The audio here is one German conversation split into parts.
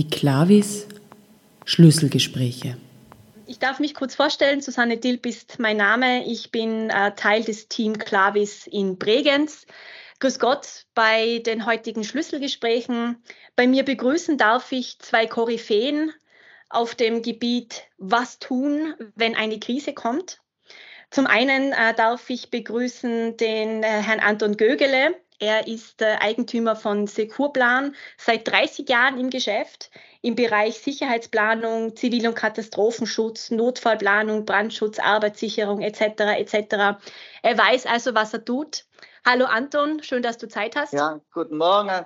Die Klavis Schlüsselgespräche. Ich darf mich kurz vorstellen. Susanne Dilb ist mein Name. Ich bin äh, Teil des Team Klavis in Bregenz. Grüß Gott bei den heutigen Schlüsselgesprächen. Bei mir begrüßen darf ich zwei Koryphäen auf dem Gebiet Was tun, wenn eine Krise kommt. Zum einen äh, darf ich begrüßen den äh, Herrn Anton Gögele. Er ist Eigentümer von Securplan, seit 30 Jahren im Geschäft im Bereich Sicherheitsplanung, Zivil- und Katastrophenschutz, Notfallplanung, Brandschutz, Arbeitssicherung etc. etc. Er weiß also, was er tut. Hallo Anton, schön, dass du Zeit hast. Ja, guten Morgen.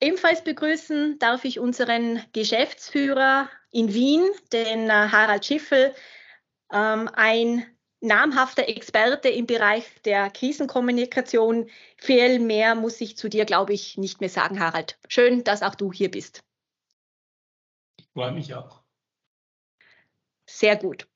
Ebenfalls begrüßen darf ich unseren Geschäftsführer in Wien, den äh, Harald Schiffel, ähm, ein namhafter Experte im Bereich der Krisenkommunikation. Viel mehr muss ich zu dir, glaube ich, nicht mehr sagen, Harald. Schön, dass auch du hier bist. Ich freue mich auch. Sehr gut.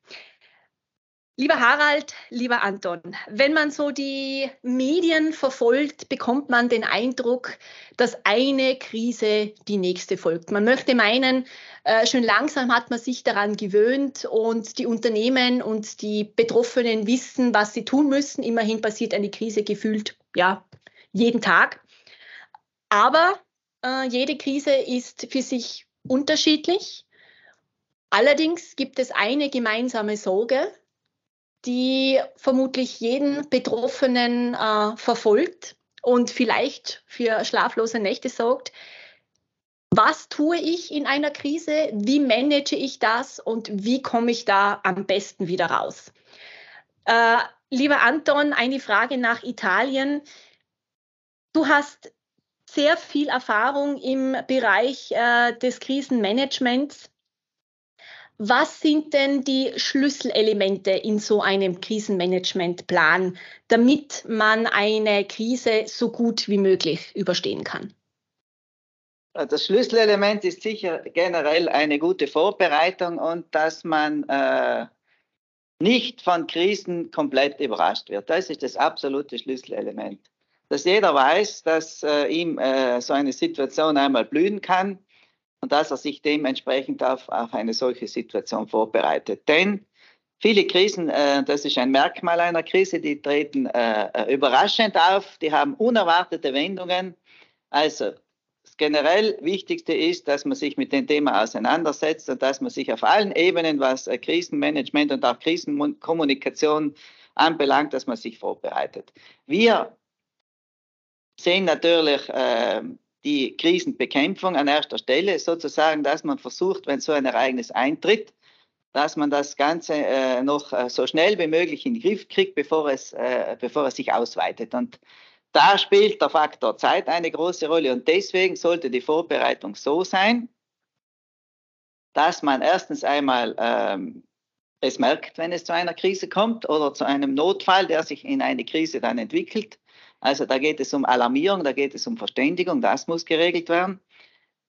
Lieber Harald, lieber Anton, wenn man so die Medien verfolgt, bekommt man den Eindruck, dass eine Krise die nächste folgt. Man möchte meinen, äh, schon langsam hat man sich daran gewöhnt und die Unternehmen und die Betroffenen wissen, was sie tun müssen. Immerhin passiert eine Krise gefühlt ja jeden Tag. Aber äh, jede Krise ist für sich unterschiedlich. Allerdings gibt es eine gemeinsame Sorge, die vermutlich jeden Betroffenen äh, verfolgt und vielleicht für schlaflose Nächte sorgt. Was tue ich in einer Krise? Wie manage ich das und wie komme ich da am besten wieder raus? Äh, lieber Anton, eine Frage nach Italien. Du hast sehr viel Erfahrung im Bereich äh, des Krisenmanagements. Was sind denn die Schlüsselelemente in so einem Krisenmanagementplan, damit man eine Krise so gut wie möglich überstehen kann? Das Schlüsselelement ist sicher generell eine gute Vorbereitung und dass man äh, nicht von Krisen komplett überrascht wird. Das ist das absolute Schlüsselelement. Dass jeder weiß, dass äh, ihm äh, so eine Situation einmal blühen kann und dass er sich dementsprechend auf, auf eine solche Situation vorbereitet. Denn viele Krisen, äh, das ist ein Merkmal einer Krise, die treten äh, überraschend auf, die haben unerwartete Wendungen. Also das generell Wichtigste ist, dass man sich mit dem Thema auseinandersetzt und dass man sich auf allen Ebenen, was äh, Krisenmanagement und auch Krisenkommunikation anbelangt, dass man sich vorbereitet. Wir sehen natürlich äh, die Krisenbekämpfung an erster Stelle, sozusagen, dass man versucht, wenn so ein Ereignis eintritt, dass man das Ganze äh, noch äh, so schnell wie möglich in den Griff kriegt, bevor es, äh, bevor es sich ausweitet. Und da spielt der Faktor Zeit eine große Rolle und deswegen sollte die Vorbereitung so sein, dass man erstens einmal ähm, es merkt, wenn es zu einer Krise kommt oder zu einem Notfall, der sich in eine Krise dann entwickelt. Also da geht es um Alarmierung, da geht es um Verständigung, das muss geregelt werden.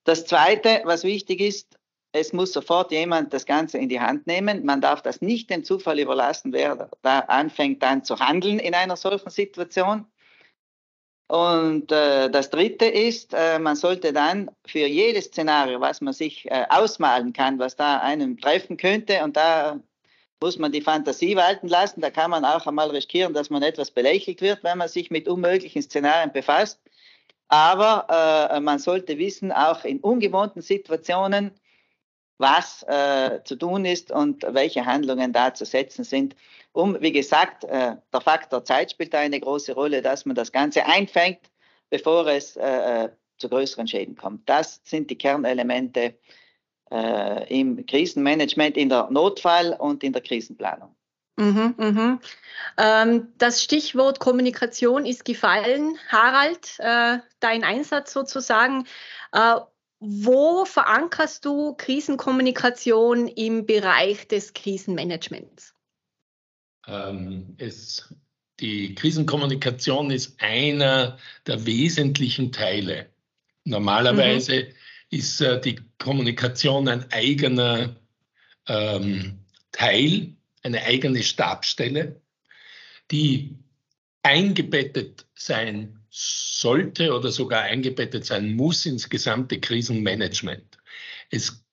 Das Zweite, was wichtig ist, es muss sofort jemand das Ganze in die Hand nehmen. Man darf das nicht dem Zufall überlassen, wer da anfängt dann zu handeln in einer solchen Situation. Und äh, das Dritte ist, äh, man sollte dann für jedes Szenario, was man sich äh, ausmalen kann, was da einem treffen könnte, und da muss man die Fantasie walten lassen. Da kann man auch einmal riskieren, dass man etwas belächelt wird, wenn man sich mit unmöglichen Szenarien befasst. Aber äh, man sollte wissen, auch in ungewohnten Situationen, was äh, zu tun ist und welche Handlungen da zu setzen sind, um, wie gesagt, äh, der Faktor Zeit spielt da eine große Rolle, dass man das Ganze einfängt, bevor es äh, äh, zu größeren Schäden kommt. Das sind die Kernelemente äh, im Krisenmanagement, in der Notfall- und in der Krisenplanung. Mhm, mhm. Ähm, das Stichwort Kommunikation ist gefallen. Harald, äh, dein Einsatz sozusagen. Äh, wo verankerst du Krisenkommunikation im Bereich des Krisenmanagements? Ähm, es, die Krisenkommunikation ist einer der wesentlichen Teile. Normalerweise mhm. Ist äh, die Kommunikation ein eigener ähm, Teil, eine eigene Stabstelle, die eingebettet sein sollte oder sogar eingebettet sein muss ins gesamte Krisenmanagement. Es,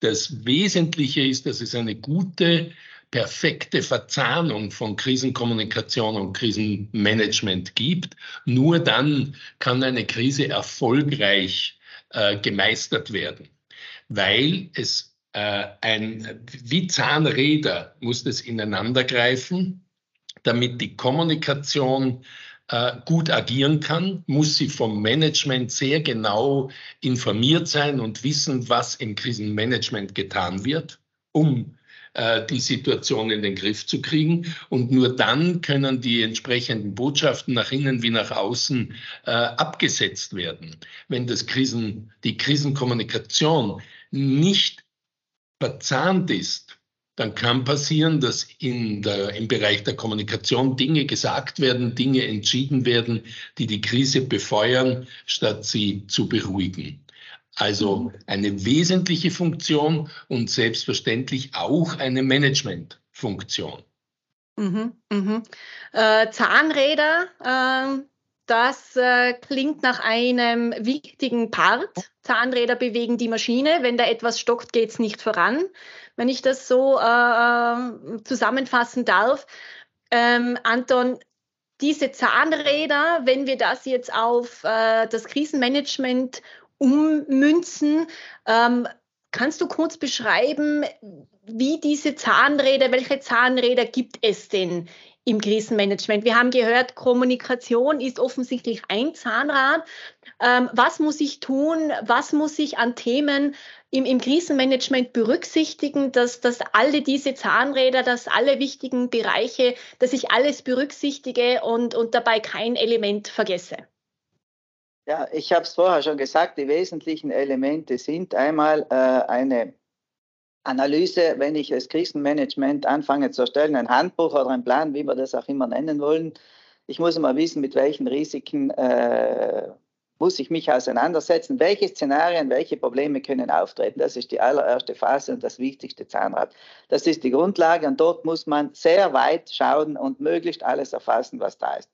das Wesentliche ist, dass es eine gute, perfekte Verzahnung von Krisenkommunikation und Krisenmanagement gibt. Nur dann kann eine Krise erfolgreich äh, gemeistert werden, weil es äh, ein, wie Zahnräder muss das ineinandergreifen, damit die Kommunikation äh, gut agieren kann, muss sie vom Management sehr genau informiert sein und wissen, was im Krisenmanagement getan wird, um die Situation in den Griff zu kriegen. Und nur dann können die entsprechenden Botschaften nach innen wie nach außen äh, abgesetzt werden. Wenn das Krisen, die Krisenkommunikation nicht verzahnt ist, dann kann passieren, dass in der, im Bereich der Kommunikation Dinge gesagt werden, Dinge entschieden werden, die die Krise befeuern, statt sie zu beruhigen. Also eine wesentliche Funktion und selbstverständlich auch eine Managementfunktion. Mhm, mhm. Äh, Zahnräder, äh, das äh, klingt nach einem wichtigen Part. Zahnräder bewegen die Maschine. Wenn da etwas stockt, geht es nicht voran. Wenn ich das so äh, äh, zusammenfassen darf. Ähm, Anton, diese Zahnräder, wenn wir das jetzt auf äh, das Krisenmanagement ummünzen, ähm, kannst du kurz beschreiben, wie diese Zahnräder, welche Zahnräder gibt es denn im Krisenmanagement. Wir haben gehört, Kommunikation ist offensichtlich ein Zahnrad. Ähm, was muss ich tun? Was muss ich an Themen im, im Krisenmanagement berücksichtigen, dass, dass alle diese Zahnräder, dass alle wichtigen Bereiche, dass ich alles berücksichtige und, und dabei kein Element vergesse? Ja, ich habe es vorher schon gesagt, die wesentlichen Elemente sind einmal äh, eine Analyse, wenn ich das Krisenmanagement anfange zu erstellen, ein Handbuch oder ein Plan, wie wir das auch immer nennen wollen. Ich muss immer wissen, mit welchen Risiken äh, muss ich mich auseinandersetzen, welche Szenarien, welche Probleme können auftreten. Das ist die allererste Phase und das wichtigste Zahnrad. Das ist die Grundlage und dort muss man sehr weit schauen und möglichst alles erfassen, was da ist.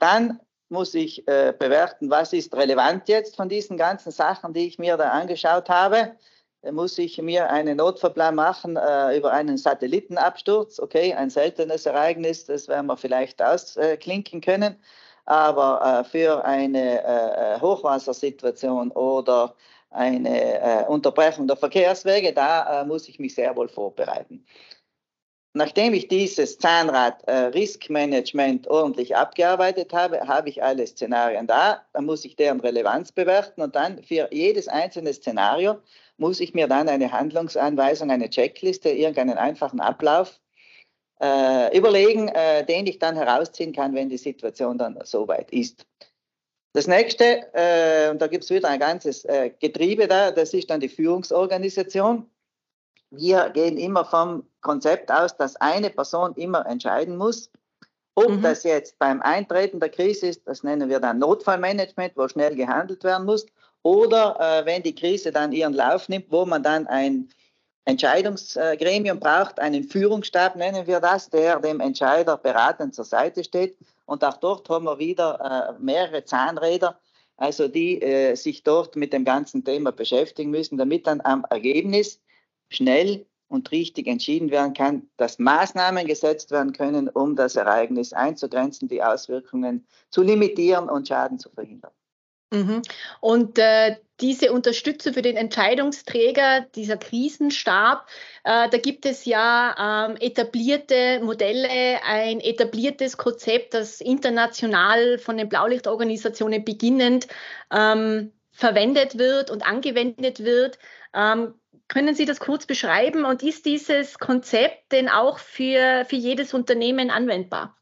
Dann muss ich äh, bewerten, was ist relevant jetzt von diesen ganzen Sachen, die ich mir da angeschaut habe muss ich mir einen Notfallplan machen äh, über einen Satellitenabsturz. Okay, ein seltenes Ereignis, das werden wir vielleicht ausklinken können. Aber äh, für eine äh, äh Hochwassersituation oder eine äh, Unterbrechung der Verkehrswege, da äh, muss ich mich sehr wohl vorbereiten. Nachdem ich dieses Zahnrad äh, Risk Management ordentlich abgearbeitet habe, habe ich alle Szenarien da. Dann muss ich deren Relevanz bewerten und dann für jedes einzelne Szenario muss ich mir dann eine Handlungsanweisung, eine Checkliste, irgendeinen einfachen Ablauf äh, überlegen, äh, den ich dann herausziehen kann, wenn die Situation dann soweit ist. Das nächste, äh, und da gibt es wieder ein ganzes äh, Getriebe da, das ist dann die Führungsorganisation. Wir gehen immer vom Konzept aus, dass eine Person immer entscheiden muss, ob mhm. das jetzt beim Eintreten der Krise ist, das nennen wir dann Notfallmanagement, wo schnell gehandelt werden muss, oder äh, wenn die Krise dann ihren Lauf nimmt, wo man dann ein Entscheidungsgremium braucht, einen Führungsstab nennen wir das, der dem Entscheider beratend zur Seite steht. Und auch dort haben wir wieder äh, mehrere Zahnräder, also die äh, sich dort mit dem ganzen Thema beschäftigen müssen, damit dann am Ergebnis schnell und richtig entschieden werden kann, dass Maßnahmen gesetzt werden können, um das Ereignis einzugrenzen, die Auswirkungen zu limitieren und Schaden zu verhindern. Mhm. Und äh, diese Unterstützung für den Entscheidungsträger, dieser Krisenstab, äh, da gibt es ja ähm, etablierte Modelle, ein etabliertes Konzept, das international von den Blaulichtorganisationen beginnend ähm, verwendet wird und angewendet wird. Ähm, können Sie das kurz beschreiben und ist dieses Konzept denn auch für, für jedes Unternehmen anwendbar?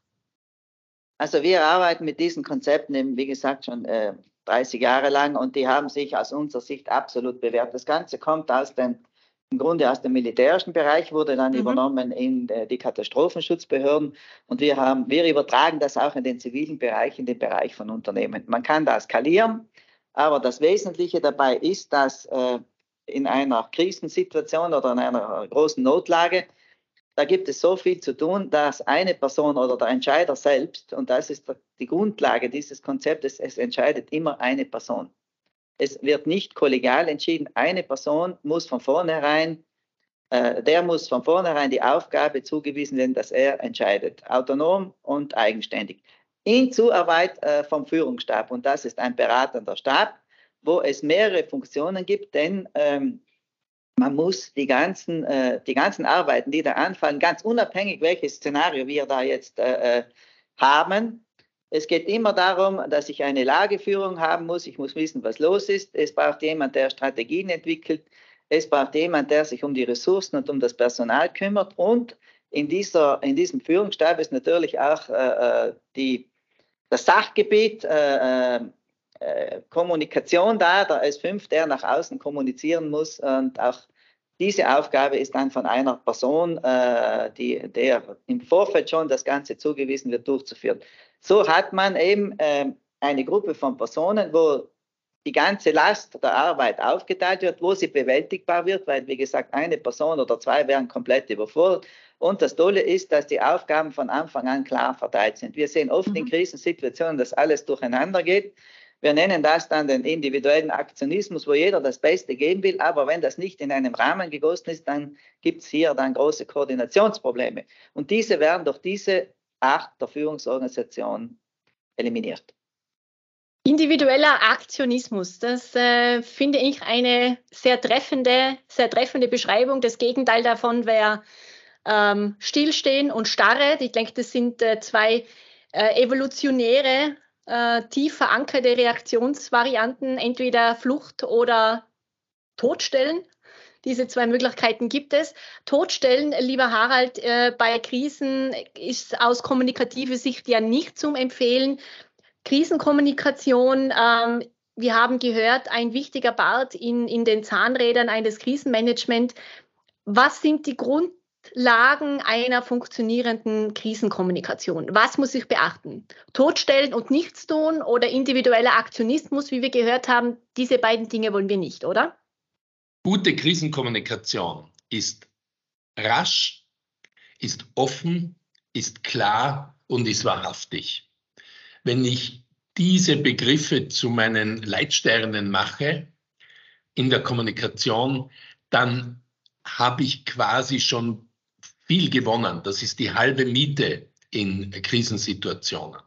Also wir arbeiten mit diesen Konzepten, wie gesagt, schon äh, 30 Jahre lang und die haben sich aus unserer Sicht absolut bewährt. Das Ganze kommt aus dem, im Grunde aus dem militärischen Bereich, wurde dann mhm. übernommen in äh, die Katastrophenschutzbehörden und wir haben, wir übertragen das auch in den zivilen Bereich, in den Bereich von Unternehmen. Man kann da skalieren, aber das Wesentliche dabei ist, dass äh, in einer Krisensituation oder in einer großen Notlage da gibt es so viel zu tun, dass eine Person oder der Entscheider selbst, und das ist die Grundlage dieses Konzeptes, es entscheidet immer eine Person. Es wird nicht kollegial entschieden. Eine Person muss von vornherein, äh, der muss von vornherein die Aufgabe zugewiesen werden, dass er entscheidet, autonom und eigenständig. In Zuarbeit äh, vom Führungsstab. Und das ist ein beratender Stab, wo es mehrere Funktionen gibt, denn ähm, man muss die ganzen, äh, die ganzen Arbeiten, die da anfallen, ganz unabhängig, welches Szenario wir da jetzt äh, äh, haben. Es geht immer darum, dass ich eine Lageführung haben muss. Ich muss wissen, was los ist. Es braucht jemand, der Strategien entwickelt. Es braucht jemand, der sich um die Ressourcen und um das Personal kümmert. Und in, dieser, in diesem Führungsstab ist natürlich auch äh, äh die, das Sachgebiet äh, äh Kommunikation da, der S5, der nach außen kommunizieren muss. Und auch diese Aufgabe ist dann von einer Person, äh, die, der im Vorfeld schon das Ganze zugewiesen wird, durchzuführen. So hat man eben äh, eine Gruppe von Personen, wo die ganze Last der Arbeit aufgeteilt wird, wo sie bewältigbar wird, weil, wie gesagt, eine Person oder zwei wären komplett überfordert. Und das Tolle ist, dass die Aufgaben von Anfang an klar verteilt sind. Wir sehen oft mhm. in Krisensituationen, dass alles durcheinander geht. Wir nennen das dann den individuellen Aktionismus, wo jeder das Beste geben will, aber wenn das nicht in einem Rahmen gegossen ist, dann gibt es hier dann große Koordinationsprobleme. Und diese werden durch diese Art der Führungsorganisation eliminiert. Individueller Aktionismus, das äh, finde ich eine sehr treffende, sehr treffende Beschreibung. Das Gegenteil davon wäre ähm, Stillstehen und Starre. Ich denke, das sind äh, zwei äh, evolutionäre äh, tief verankerte Reaktionsvarianten, entweder Flucht oder Todstellen. Diese zwei Möglichkeiten gibt es. Todstellen, lieber Harald, äh, bei Krisen ist aus kommunikativer Sicht ja nicht zum Empfehlen. Krisenkommunikation, ähm, wir haben gehört, ein wichtiger Part in, in den Zahnrädern eines Krisenmanagements. Was sind die Grund, Lagen einer funktionierenden Krisenkommunikation. Was muss ich beachten? Totstellen und nichts tun oder individueller Aktionismus, wie wir gehört haben, diese beiden Dinge wollen wir nicht, oder? Gute Krisenkommunikation ist rasch, ist offen, ist klar und ist wahrhaftig. Wenn ich diese Begriffe zu meinen Leitsternen mache in der Kommunikation, dann habe ich quasi schon viel gewonnen. Das ist die halbe Miete in Krisensituationen.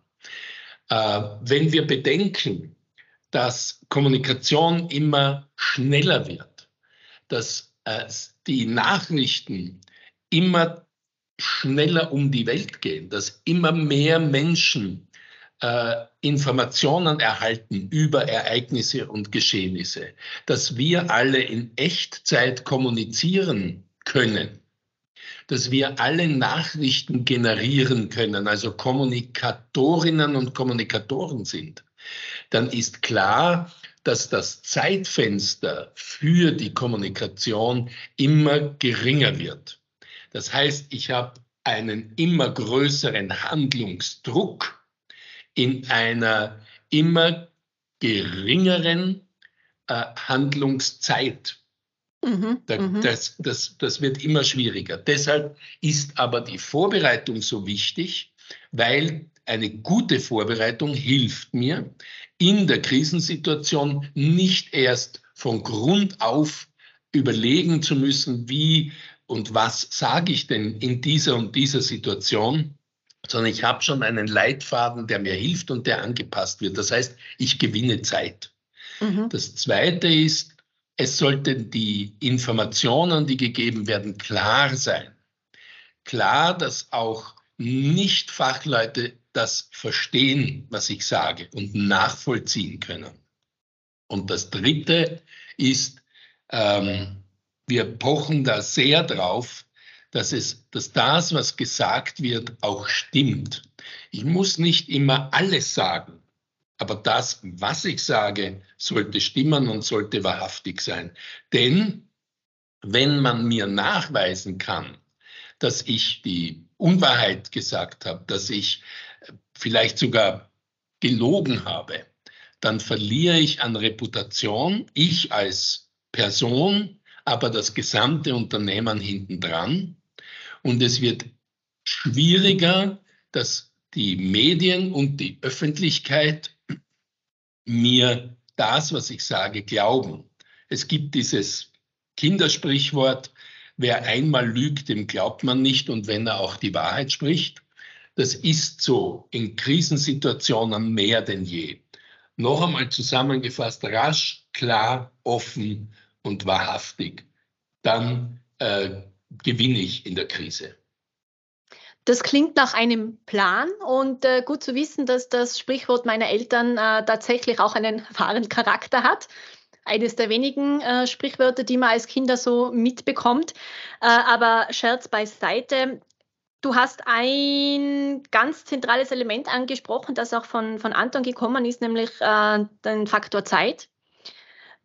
Äh, wenn wir bedenken, dass Kommunikation immer schneller wird, dass äh, die Nachrichten immer schneller um die Welt gehen, dass immer mehr Menschen äh, Informationen erhalten über Ereignisse und Geschehnisse, dass wir alle in Echtzeit kommunizieren können, dass wir alle Nachrichten generieren können, also Kommunikatorinnen und Kommunikatoren sind, dann ist klar, dass das Zeitfenster für die Kommunikation immer geringer wird. Das heißt, ich habe einen immer größeren Handlungsdruck in einer immer geringeren äh, Handlungszeit. Mhm, da, mhm. das, das, das wird immer schwieriger. Deshalb ist aber die Vorbereitung so wichtig, weil eine gute Vorbereitung hilft mir, in der Krisensituation nicht erst von Grund auf überlegen zu müssen, wie und was sage ich denn in dieser und dieser Situation, sondern ich habe schon einen Leitfaden, der mir hilft und der angepasst wird. Das heißt, ich gewinne Zeit. Mhm. Das Zweite ist, es sollten die Informationen, die gegeben werden, klar sein. Klar, dass auch Nicht-Fachleute das verstehen, was ich sage und nachvollziehen können. Und das Dritte ist, ähm, wir pochen da sehr drauf, dass, es, dass das, was gesagt wird, auch stimmt. Ich muss nicht immer alles sagen. Aber das, was ich sage, sollte stimmen und sollte wahrhaftig sein. Denn wenn man mir nachweisen kann, dass ich die Unwahrheit gesagt habe, dass ich vielleicht sogar gelogen habe, dann verliere ich an Reputation, ich als Person, aber das gesamte Unternehmen hintendran. Und es wird schwieriger, dass die Medien und die Öffentlichkeit mir das, was ich sage, glauben. Es gibt dieses Kindersprichwort, wer einmal lügt, dem glaubt man nicht und wenn er auch die Wahrheit spricht. Das ist so in Krisensituationen mehr denn je. Noch einmal zusammengefasst, rasch, klar, offen und wahrhaftig. Dann äh, gewinne ich in der Krise. Das klingt nach einem Plan und äh, gut zu wissen, dass das Sprichwort meiner Eltern äh, tatsächlich auch einen wahren Charakter hat. Eines der wenigen äh, Sprichwörter, die man als Kinder so mitbekommt. Äh, aber Scherz beiseite. Du hast ein ganz zentrales Element angesprochen, das auch von, von Anton gekommen ist, nämlich äh, den Faktor Zeit.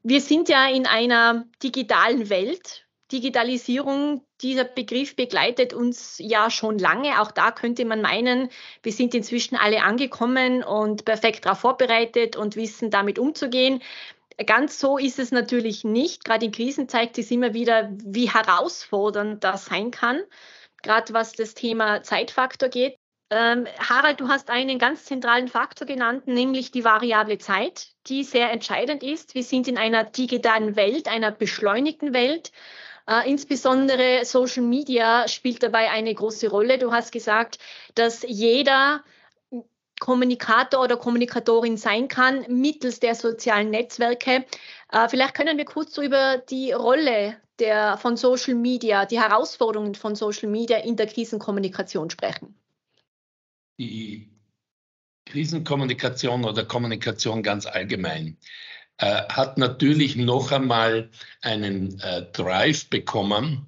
Wir sind ja in einer digitalen Welt Digitalisierung, dieser Begriff begleitet uns ja schon lange. Auch da könnte man meinen, wir sind inzwischen alle angekommen und perfekt darauf vorbereitet und wissen damit umzugehen. Ganz so ist es natürlich nicht. Gerade in Krisen zeigt es immer wieder, wie herausfordernd das sein kann, gerade was das Thema Zeitfaktor geht. Ähm, Harald, du hast einen ganz zentralen Faktor genannt, nämlich die variable Zeit, die sehr entscheidend ist. Wir sind in einer digitalen Welt, einer beschleunigten Welt. Äh, insbesondere Social Media spielt dabei eine große Rolle. Du hast gesagt, dass jeder Kommunikator oder Kommunikatorin sein kann mittels der sozialen Netzwerke. Äh, vielleicht können wir kurz so über die Rolle der, von Social Media, die Herausforderungen von Social Media in der Krisenkommunikation sprechen. Die Krisenkommunikation oder Kommunikation ganz allgemein äh, hat natürlich noch einmal einen äh, Drive bekommen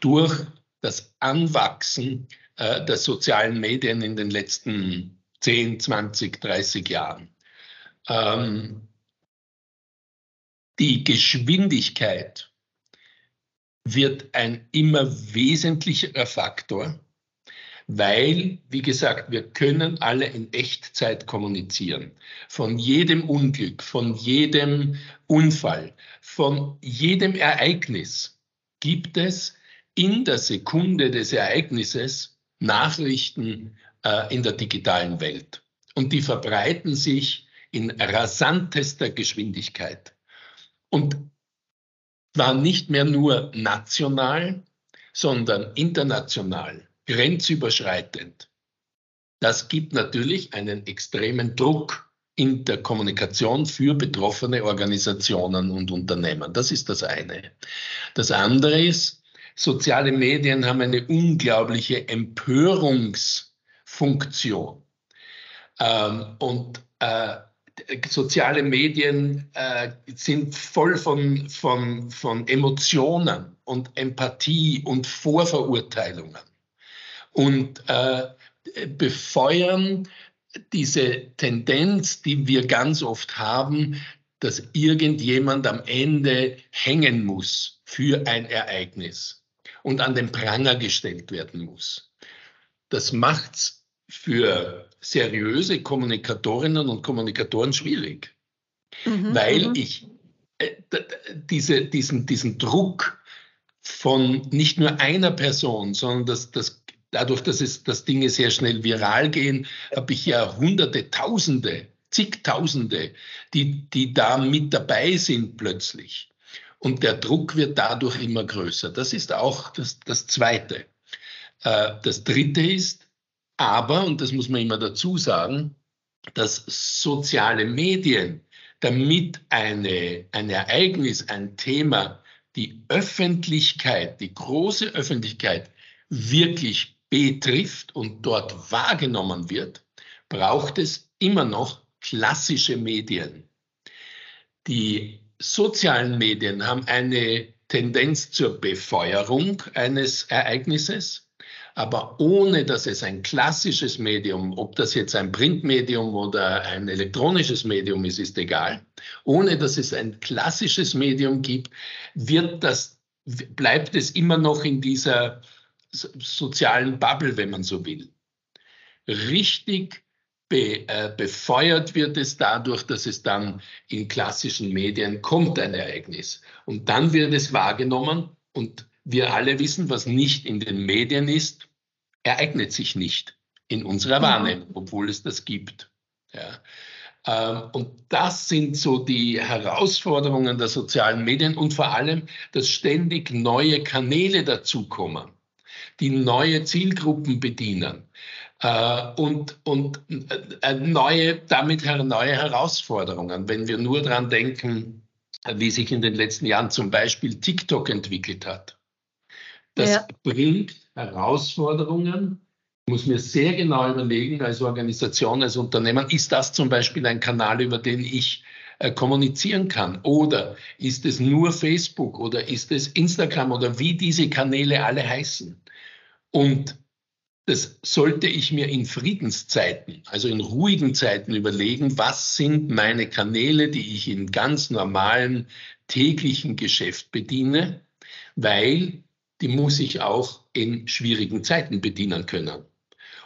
durch das Anwachsen äh, der sozialen Medien in den letzten 10, 20, 30 Jahren. Ähm, die Geschwindigkeit wird ein immer wesentlicherer Faktor weil, wie gesagt, wir können alle in Echtzeit kommunizieren. Von jedem Unglück, von jedem Unfall, von jedem Ereignis gibt es in der Sekunde des Ereignisses Nachrichten äh, in der digitalen Welt. Und die verbreiten sich in rasantester Geschwindigkeit. Und zwar nicht mehr nur national, sondern international grenzüberschreitend. Das gibt natürlich einen extremen Druck in der Kommunikation für betroffene Organisationen und Unternehmen. Das ist das eine. Das andere ist, soziale Medien haben eine unglaubliche Empörungsfunktion. Ähm, und äh, soziale Medien äh, sind voll von, von, von Emotionen und Empathie und Vorverurteilungen und äh, befeuern diese Tendenz, die wir ganz oft haben, dass irgendjemand am Ende hängen muss für ein Ereignis und an den Pranger gestellt werden muss. Das macht es für seriöse Kommunikatorinnen und Kommunikatoren schwierig, mhm, weil mhm. ich äh, diese, diesen, diesen Druck von nicht nur einer Person, sondern das, das dadurch, dass, es, dass Dinge sehr schnell viral gehen, habe ich ja Hunderte, Tausende, zigtausende, die, die da mit dabei sind plötzlich. Und der Druck wird dadurch immer größer. Das ist auch das, das Zweite. Äh, das Dritte ist aber, und das muss man immer dazu sagen, dass soziale Medien, damit eine, ein Ereignis, ein Thema, die Öffentlichkeit, die große Öffentlichkeit wirklich betrifft und dort wahrgenommen wird, braucht es immer noch klassische Medien. Die sozialen Medien haben eine Tendenz zur Befeuerung eines Ereignisses, aber ohne dass es ein klassisches Medium, ob das jetzt ein Printmedium oder ein elektronisches Medium ist, ist egal. Ohne dass es ein klassisches Medium gibt, wird das, bleibt es immer noch in dieser sozialen Bubble, wenn man so will. Richtig be, äh, befeuert wird es dadurch, dass es dann in klassischen Medien kommt, ein Ereignis. Und dann wird es wahrgenommen und wir alle wissen, was nicht in den Medien ist, ereignet sich nicht in unserer mhm. Wahrnehmung, obwohl es das gibt. Ja. Ähm, und das sind so die Herausforderungen der sozialen Medien und vor allem, dass ständig neue Kanäle dazukommen, die neue Zielgruppen bedienen äh, und, und äh, neue, damit neue Herausforderungen. Wenn wir nur daran denken, wie sich in den letzten Jahren zum Beispiel TikTok entwickelt hat. Das ja. bringt Herausforderungen, muss mir sehr genau überlegen, als Organisation, als Unternehmen, ist das zum Beispiel ein Kanal, über den ich äh, kommunizieren kann? Oder ist es nur Facebook oder ist es Instagram oder wie diese Kanäle alle heißen? Und das sollte ich mir in Friedenszeiten, also in ruhigen Zeiten überlegen, was sind meine Kanäle, die ich in ganz normalen täglichen Geschäft bediene, weil die muss ich auch in schwierigen Zeiten bedienen können.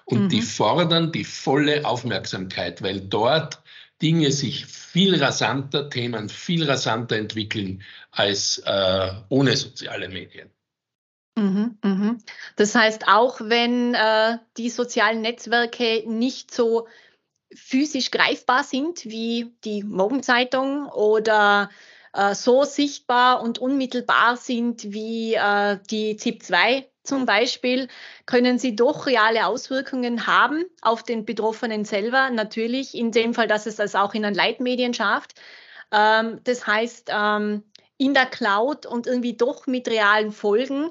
Und mhm. die fordern die volle Aufmerksamkeit, weil dort Dinge sich viel rasanter, Themen viel rasanter entwickeln als äh, ohne soziale Medien. Mhm, mhm. Das heißt, auch wenn äh, die sozialen Netzwerke nicht so physisch greifbar sind wie die Morgenzeitung oder äh, so sichtbar und unmittelbar sind wie äh, die ZIP-2 zum Beispiel, können sie doch reale Auswirkungen haben auf den Betroffenen selber. Natürlich in dem Fall, dass es das auch in einen Leitmedien schafft. Ähm, das heißt, ähm, in der Cloud und irgendwie doch mit realen Folgen.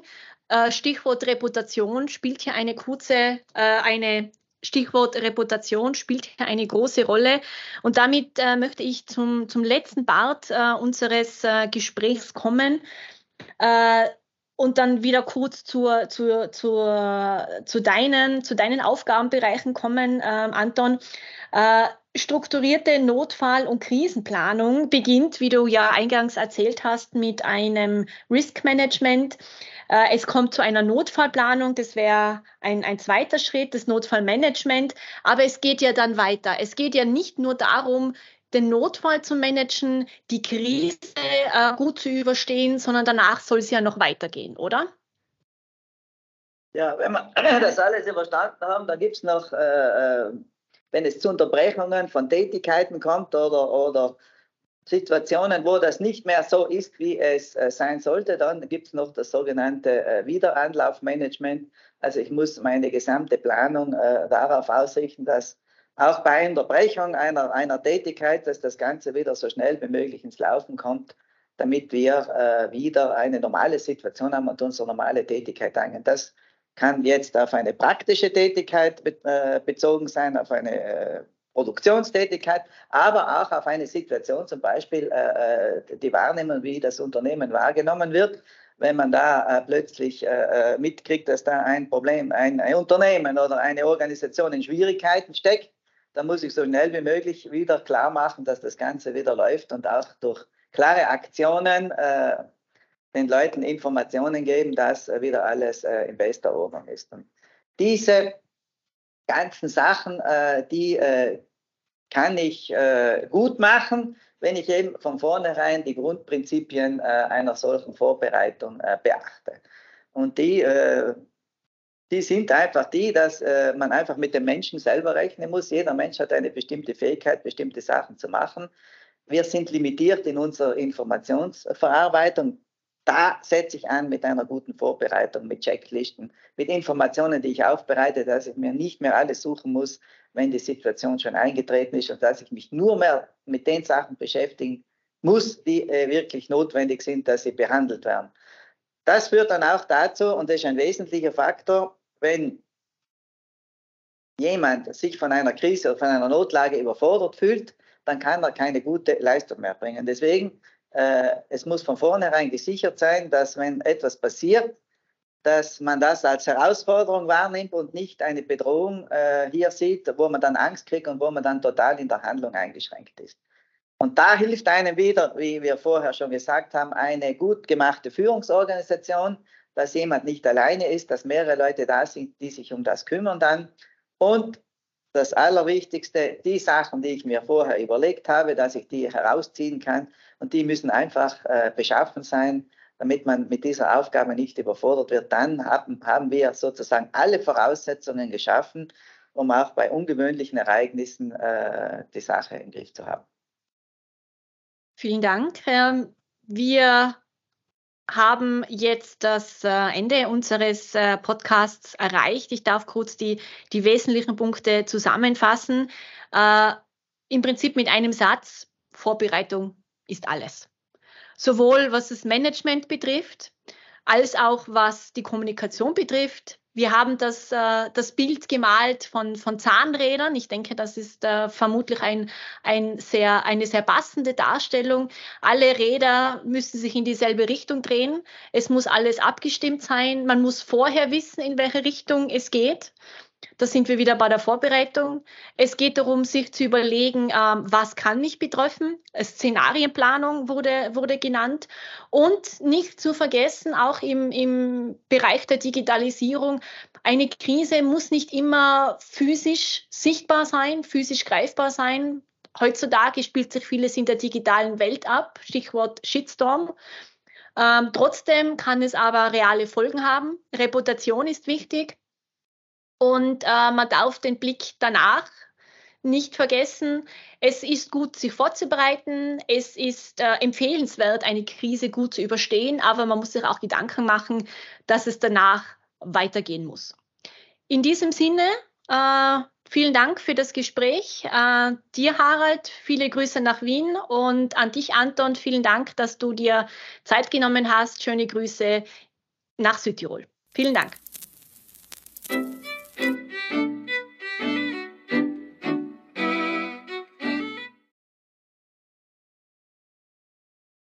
Äh, Stichwort Reputation spielt hier eine kurze, äh, eine Stichwort Reputation spielt hier eine große Rolle. Und damit äh, möchte ich zum, zum letzten Part unseres Gesprächs kommen und dann wieder kurz zur, zur, zur, zu, deinen, zu deinen Aufgabenbereichen kommen, ähm, Anton. Strukturierte Notfall- und Krisenplanung beginnt, wie du ja eingangs erzählt hast, mit einem Risk Management. Äh, es kommt zu einer Notfallplanung, das wäre ein, ein zweiter Schritt, das Notfallmanagement. Aber es geht ja dann weiter. Es geht ja nicht nur darum, den Notfall zu managen, die Krise äh, gut zu überstehen, sondern danach soll es ja noch weitergehen, oder? Ja, wenn wir das alles überstanden haben, dann gibt es noch, äh, äh, wenn es zu Unterbrechungen von Tätigkeiten kommt oder, oder Situationen, wo das nicht mehr so ist, wie es äh, sein sollte, dann gibt es noch das sogenannte äh, Wiederanlaufmanagement. Also ich muss meine gesamte Planung äh, darauf ausrichten, dass auch bei Unterbrechung einer, einer Tätigkeit, dass das Ganze wieder so schnell wie möglich ins Laufen kommt, damit wir äh, wieder eine normale Situation haben und unsere normale Tätigkeit angehen. Das kann jetzt auf eine praktische Tätigkeit äh, bezogen sein, auf eine äh, Produktionstätigkeit, aber auch auf eine Situation, zum Beispiel äh, die Wahrnehmung, wie das Unternehmen wahrgenommen wird. Wenn man da plötzlich mitkriegt, dass da ein Problem, ein, Unternehmen oder eine Organisation in Schwierigkeiten steckt, dann muss ich so schnell wie möglich wieder klar machen, dass das Ganze wieder läuft und auch durch klare Aktionen den Leuten Informationen geben, dass wieder alles in bester Ordnung ist. Und diese ganzen Sachen, äh, die äh, kann ich äh, gut machen, wenn ich eben von vornherein die Grundprinzipien äh, einer solchen Vorbereitung äh, beachte. Und die, äh, die sind einfach die, dass man einfach mit dem Menschen selber rechnen muss. Jeder Mensch hat eine bestimmte Fähigkeit, bestimmte Sachen zu machen. Wir sind limitiert in unserer Informationsverarbeitung da setze ich an mit einer guten Vorbereitung, mit Checklisten, mit Informationen, die ich aufbereite, dass ich mir nicht mehr alles suchen muss, wenn die Situation schon eingetreten ist und dass ich mich nur mehr mit den Sachen beschäftigen muss, die äh, wirklich notwendig sind, dass sie behandelt werden. Das führt dann auch dazu, und das ist ein wesentlicher Faktor, wenn jemand sich von einer Krise oder von einer Notlage überfordert fühlt, dann kann er keine gute Leistung mehr bringen. Deswegen es muss von vornherein gesichert sein, dass wenn etwas passiert, dass man das als Herausforderung wahrnimmt und nicht eine Bedrohung äh, hier sieht, wo man dann Angst kriegt und wo man dann total in der Handlung eingeschränkt ist. Und da hilft einem wieder, wie wir vorher schon gesagt haben, eine gut gemachte Führungsorganisation, dass jemand nicht alleine ist, dass mehrere Leute da sind, die sich um das kümmern dann. Und das Allerwichtigste, die Sachen, die ich mir vorher überlegt habe, dass ich die herausziehen kann und die müssen einfach äh, beschaffen sein, damit man mit dieser Aufgabe nicht überfordert wird, dann haben, haben wir sozusagen alle Voraussetzungen geschaffen, um auch bei ungewöhnlichen Ereignissen äh, die Sache im Griff zu haben. Vielen Dank. Wir haben jetzt das äh, Ende unseres äh, Podcasts erreicht. Ich darf kurz die, die wesentlichen Punkte zusammenfassen. Äh, Im Prinzip mit einem Satz, Vorbereitung ist alles. Sowohl was das Management betrifft, als auch was die Kommunikation betrifft, wir haben das, äh, das Bild gemalt von, von Zahnrädern. Ich denke, das ist äh, vermutlich ein, ein sehr, eine sehr passende Darstellung. Alle Räder müssen sich in dieselbe Richtung drehen. Es muss alles abgestimmt sein. Man muss vorher wissen, in welche Richtung es geht. Da sind wir wieder bei der Vorbereitung. Es geht darum, sich zu überlegen, ähm, was kann mich betreffen. Szenarienplanung wurde, wurde genannt. Und nicht zu vergessen, auch im, im Bereich der Digitalisierung, eine Krise muss nicht immer physisch sichtbar sein, physisch greifbar sein. Heutzutage spielt sich vieles in der digitalen Welt ab, Stichwort Shitstorm. Ähm, trotzdem kann es aber reale Folgen haben. Reputation ist wichtig. Und äh, man darf den Blick danach nicht vergessen. Es ist gut, sich vorzubereiten. Es ist äh, empfehlenswert, eine Krise gut zu überstehen, aber man muss sich auch Gedanken machen, dass es danach weitergehen muss. In diesem Sinne, äh, vielen Dank für das Gespräch. Äh, dir, Harald, viele Grüße nach Wien und an dich, Anton, vielen Dank, dass du dir Zeit genommen hast. Schöne Grüße nach Südtirol. Vielen Dank.